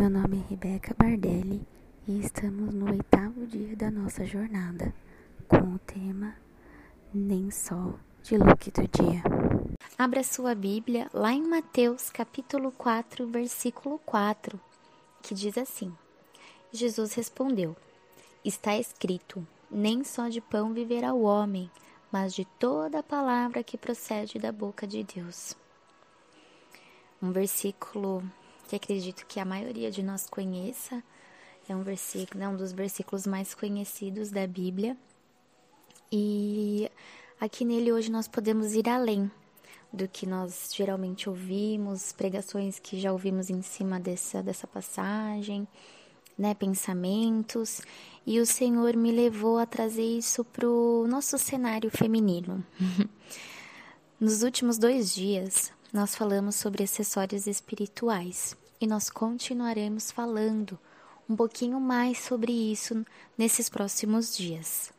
Meu nome é Rebeca Bardelli e estamos no oitavo dia da nossa jornada com o tema Nem só de look do dia. Abra sua Bíblia lá em Mateus capítulo 4, versículo 4, que diz assim: Jesus respondeu: Está escrito: Nem só de pão viverá o homem, mas de toda a palavra que procede da boca de Deus. Um versículo que acredito que a maioria de nós conheça. É um versículo, é um dos versículos mais conhecidos da Bíblia. E aqui nele hoje nós podemos ir além do que nós geralmente ouvimos, pregações que já ouvimos em cima dessa, dessa passagem, né, pensamentos, e o Senhor me levou a trazer isso para o nosso cenário feminino. Nos últimos dois dias, nós falamos sobre acessórios espirituais e nós continuaremos falando um pouquinho mais sobre isso nesses próximos dias.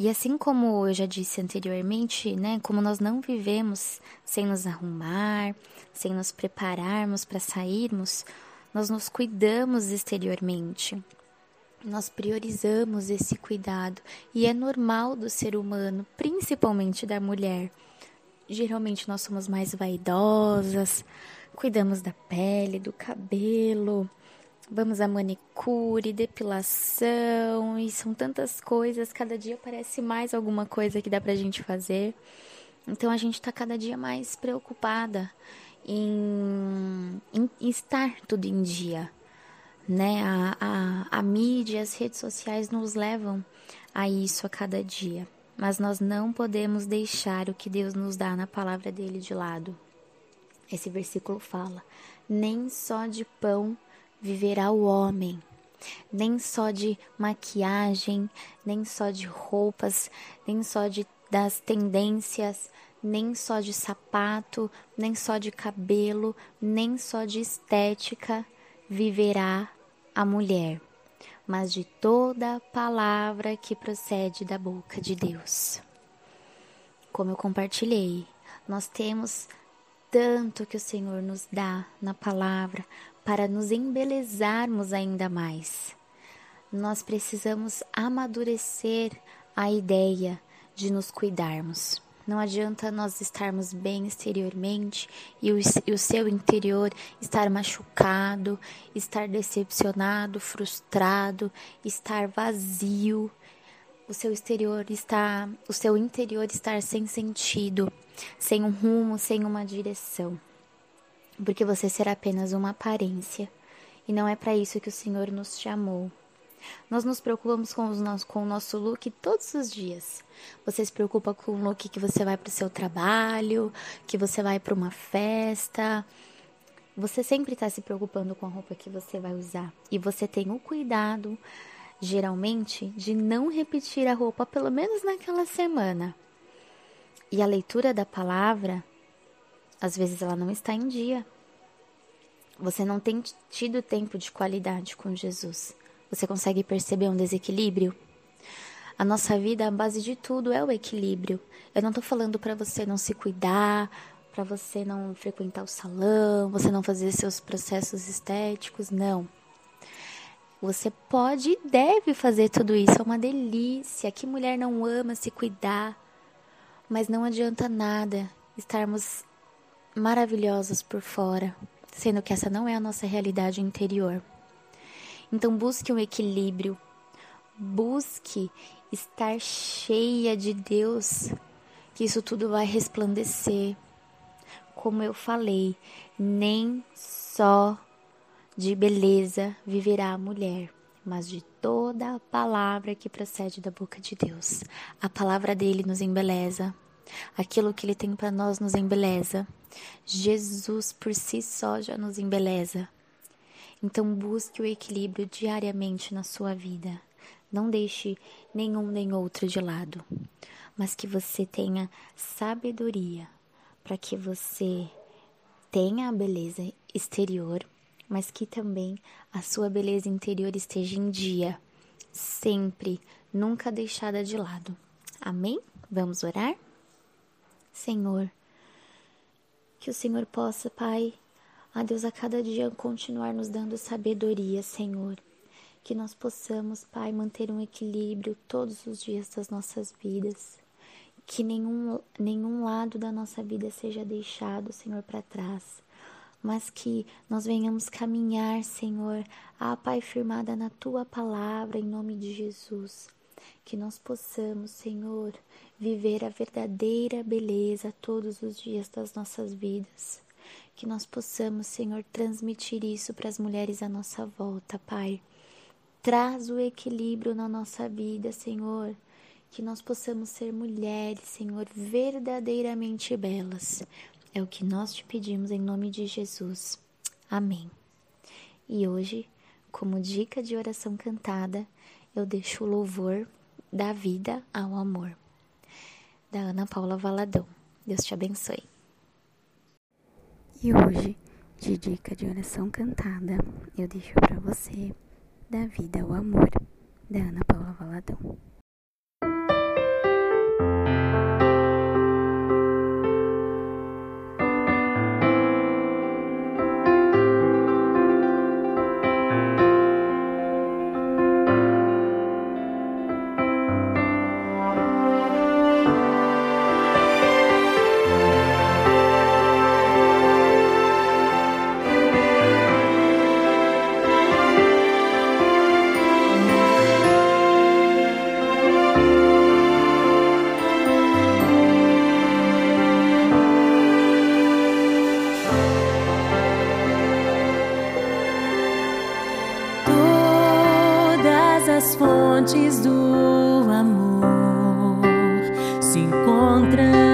E assim como eu já disse anteriormente, né, como nós não vivemos sem nos arrumar, sem nos prepararmos para sairmos, nós nos cuidamos exteriormente. Nós priorizamos esse cuidado e é normal do ser humano, principalmente da mulher. Geralmente nós somos mais vaidosas, Cuidamos da pele, do cabelo, vamos a manicure, depilação, e são tantas coisas, cada dia parece mais alguma coisa que dá pra gente fazer. Então a gente tá cada dia mais preocupada em, em, em estar tudo em dia. Né? A, a, a mídia, as redes sociais nos levam a isso a cada dia. Mas nós não podemos deixar o que Deus nos dá na palavra dele de lado. Esse versículo fala: nem só de pão viverá o homem, nem só de maquiagem, nem só de roupas, nem só de das tendências, nem só de sapato, nem só de cabelo, nem só de estética viverá a mulher, mas de toda palavra que procede da boca de Deus. Como eu compartilhei, nós temos tanto que o Senhor nos dá na palavra para nos embelezarmos ainda mais. Nós precisamos amadurecer a ideia de nos cuidarmos. Não adianta nós estarmos bem exteriormente e o, e o seu interior estar machucado, estar decepcionado, frustrado, estar vazio, o seu exterior está, o seu interior estar sem sentido, sem um rumo, sem uma direção. Porque você será apenas uma aparência, e não é para isso que o Senhor nos chamou. Nós nos preocupamos com, os com o nosso look todos os dias. Você se preocupa com o look que você vai para o seu trabalho, que você vai para uma festa. Você sempre está se preocupando com a roupa que você vai usar. E você tem o cuidado geralmente de não repetir a roupa pelo menos naquela semana. E a leitura da palavra, às vezes ela não está em dia. Você não tem tido tempo de qualidade com Jesus. Você consegue perceber um desequilíbrio? A nossa vida, a base de tudo é o equilíbrio. Eu não estou falando para você não se cuidar, para você não frequentar o salão, você não fazer seus processos estéticos, não. Você pode e deve fazer tudo isso, é uma delícia. Que mulher não ama se cuidar? Mas não adianta nada estarmos maravilhosos por fora, sendo que essa não é a nossa realidade interior. Então busque um equilíbrio, busque estar cheia de Deus, que isso tudo vai resplandecer. Como eu falei, nem só de beleza viverá a mulher, mas de toda a palavra que procede da boca de Deus. A palavra dele nos embeleza. Aquilo que ele tem para nós nos embeleza. Jesus por si só já nos embeleza. Então busque o equilíbrio diariamente na sua vida. Não deixe nenhum nem outro de lado, mas que você tenha sabedoria para que você tenha a beleza exterior mas que também a sua beleza interior esteja em dia, sempre, nunca deixada de lado. Amém? Vamos orar? Senhor, que o Senhor possa, Pai, A Deus, a cada dia continuar nos dando sabedoria, Senhor. Que nós possamos, Pai, manter um equilíbrio todos os dias das nossas vidas. Que nenhum, nenhum lado da nossa vida seja deixado, Senhor, para trás. Mas que nós venhamos caminhar, Senhor, a Pai firmada na tua palavra, em nome de Jesus. Que nós possamos, Senhor, viver a verdadeira beleza todos os dias das nossas vidas. Que nós possamos, Senhor, transmitir isso para as mulheres à nossa volta, Pai. Traz o equilíbrio na nossa vida, Senhor. Que nós possamos ser mulheres, Senhor, verdadeiramente belas. É o que nós te pedimos em nome de Jesus. Amém. E hoje, como dica de oração cantada, eu deixo o louvor da vida ao amor, da Ana Paula Valadão. Deus te abençoe. E hoje, de dica de oração cantada, eu deixo para você Da Vida ao Amor, da Ana Paula Valadão. As fontes do amor se encontram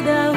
vida.